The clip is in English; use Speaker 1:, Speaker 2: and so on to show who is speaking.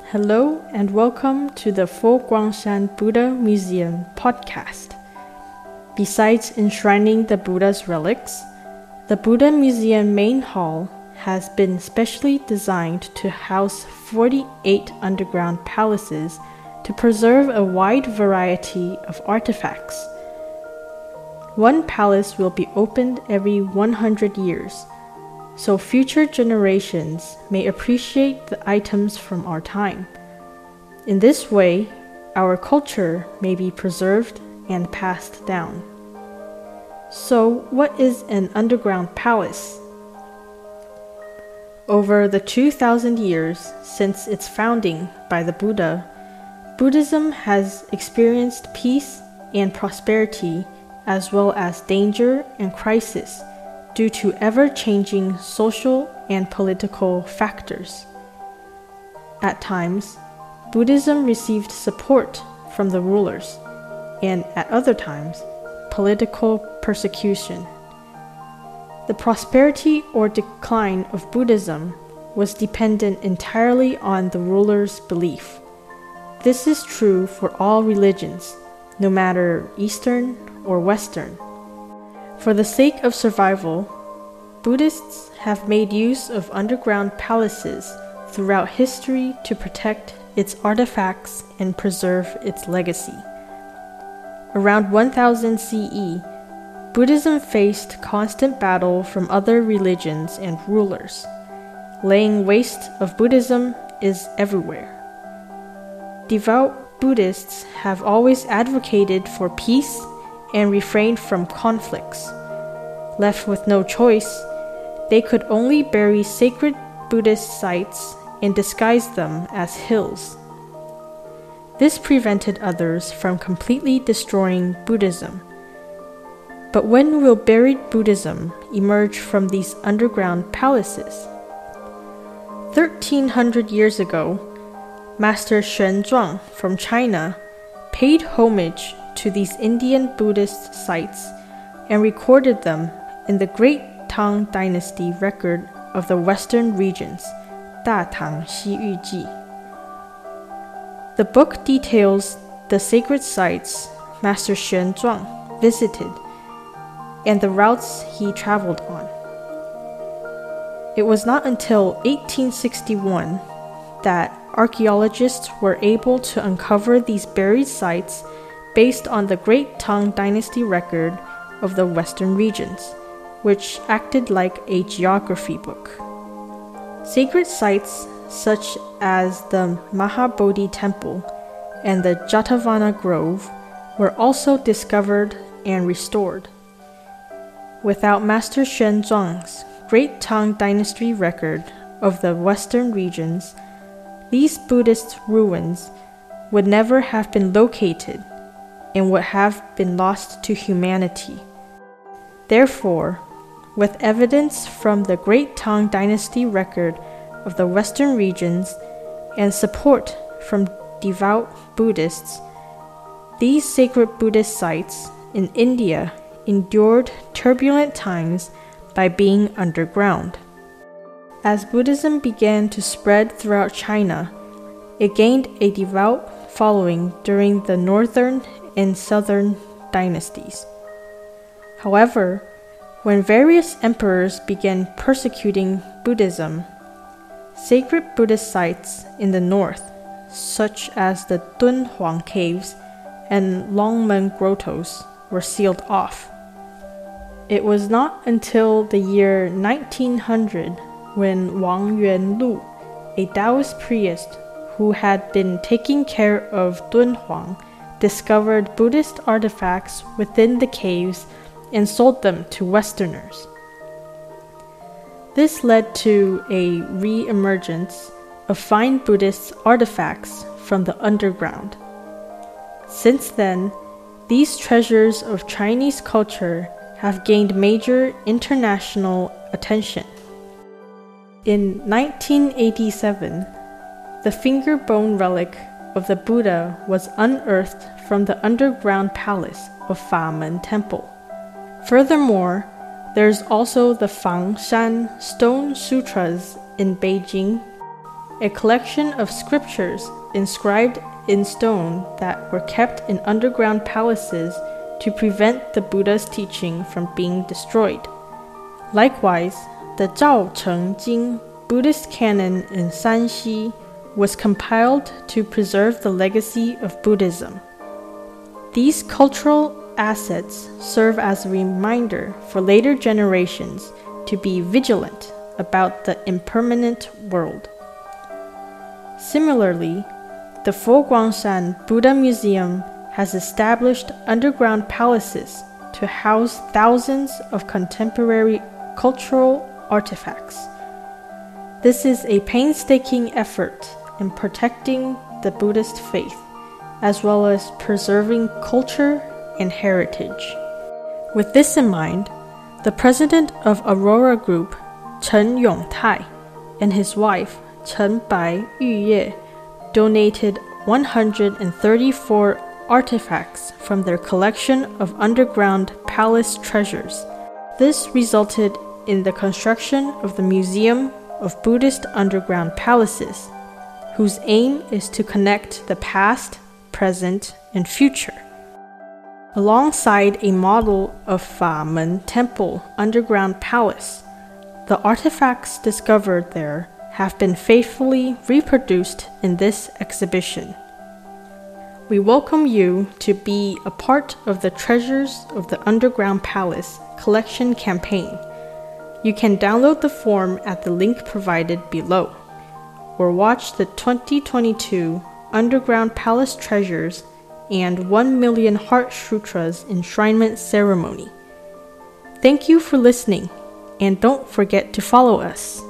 Speaker 1: Hello and welcome to the Fo Guangshan Buddha Museum podcast. Besides enshrining the Buddha's relics, the Buddha Museum main hall has been specially designed to house 48 underground palaces to preserve a wide variety of artifacts. One palace will be opened every 100 years so future generations may appreciate the items from our time. In this way, our culture may be preserved and passed down. So, what is an underground palace? Over the 2,000 years since its founding by the Buddha, Buddhism has experienced peace and prosperity as well as danger and crisis due to ever changing social and political factors. At times, Buddhism received support from the rulers, and at other times, political persecution. The prosperity or decline of Buddhism was dependent entirely on the ruler's belief. This is true for all religions, no matter Eastern or Western. For the sake of survival, Buddhists have made use of underground palaces throughout history to protect its artifacts and preserve its legacy. Around 1000 CE, Buddhism faced constant battle from other religions and rulers. Laying waste of Buddhism is everywhere. Devout Buddhists have always advocated for peace and refrained from conflicts. Left with no choice, they could only bury sacred Buddhist sites and disguise them as hills. This prevented others from completely destroying Buddhism. But when will buried Buddhism emerge from these underground palaces? 1300 years ago, Master Xuanzang from China paid homage to these Indian Buddhist sites and recorded them in the Great Tang Dynasty record of the Western regions, Da Tang Xi Yu Ji. The book details the sacred sites Master Xuanzang visited and the routes he traveled on. It was not until 1861 that archaeologists were able to uncover these buried sites based on the Great Tang Dynasty record of the Western regions, which acted like a geography book. Sacred sites such as the Mahabodhi Temple and the Jetavana Grove were also discovered and restored. Without Master Xuanzang's Great Tang Dynasty record of the western regions, these Buddhist ruins would never have been located and would have been lost to humanity. Therefore, with evidence from the Great Tang Dynasty record of the western regions and support from devout Buddhists, these sacred Buddhist sites in India endured turbulent times by being underground. As Buddhism began to spread throughout China, it gained a devout following during the northern and southern dynasties. However, when various emperors began persecuting Buddhism, sacred Buddhist sites in the north, such as the Dunhuang caves and Longmen grottos, were sealed off. It was not until the year 1900 when Wang Yuanlu, a Taoist priest who had been taking care of Dunhuang, discovered Buddhist artifacts within the caves and sold them to Westerners. This led to a re emergence of fine Buddhist artifacts from the underground. Since then, these treasures of Chinese culture have gained major international attention. In 1987, the finger bone relic of the Buddha was unearthed from the underground palace of Famen Temple. Furthermore, there's also the Fangshan Stone Sutras in Beijing. a collection of scriptures inscribed in stone that were kept in underground palaces to prevent the Buddha's teaching from being destroyed. Likewise, the Zhao Cheng Jing Buddhist canon in Shanxi was compiled to preserve the legacy of Buddhism. These cultural assets serve as a reminder for later generations to be vigilant about the impermanent world. Similarly, the Foguangshan Buddha Museum has established underground palaces to house thousands of contemporary cultural artifacts. This is a painstaking effort in protecting the Buddhist faith, as well as preserving culture and heritage. With this in mind, the president of Aurora Group, Chen Yongtai, and his wife, Chen Bai Yuye, donated 134 artifacts from their collection of underground palace treasures. This resulted in the construction of the Museum of Buddhist Underground Palaces, whose aim is to connect the past, present, and future. Alongside a model of Famen Temple underground palace, the artifacts discovered there have been faithfully reproduced in this exhibition. We welcome you to be a part of the Treasures of the Underground Palace collection campaign. You can download the form at the link provided below, or watch the 2022 Underground Palace Treasures and 1 Million Heart Sutras Enshrinement Ceremony. Thank you for listening, and don't forget to follow us.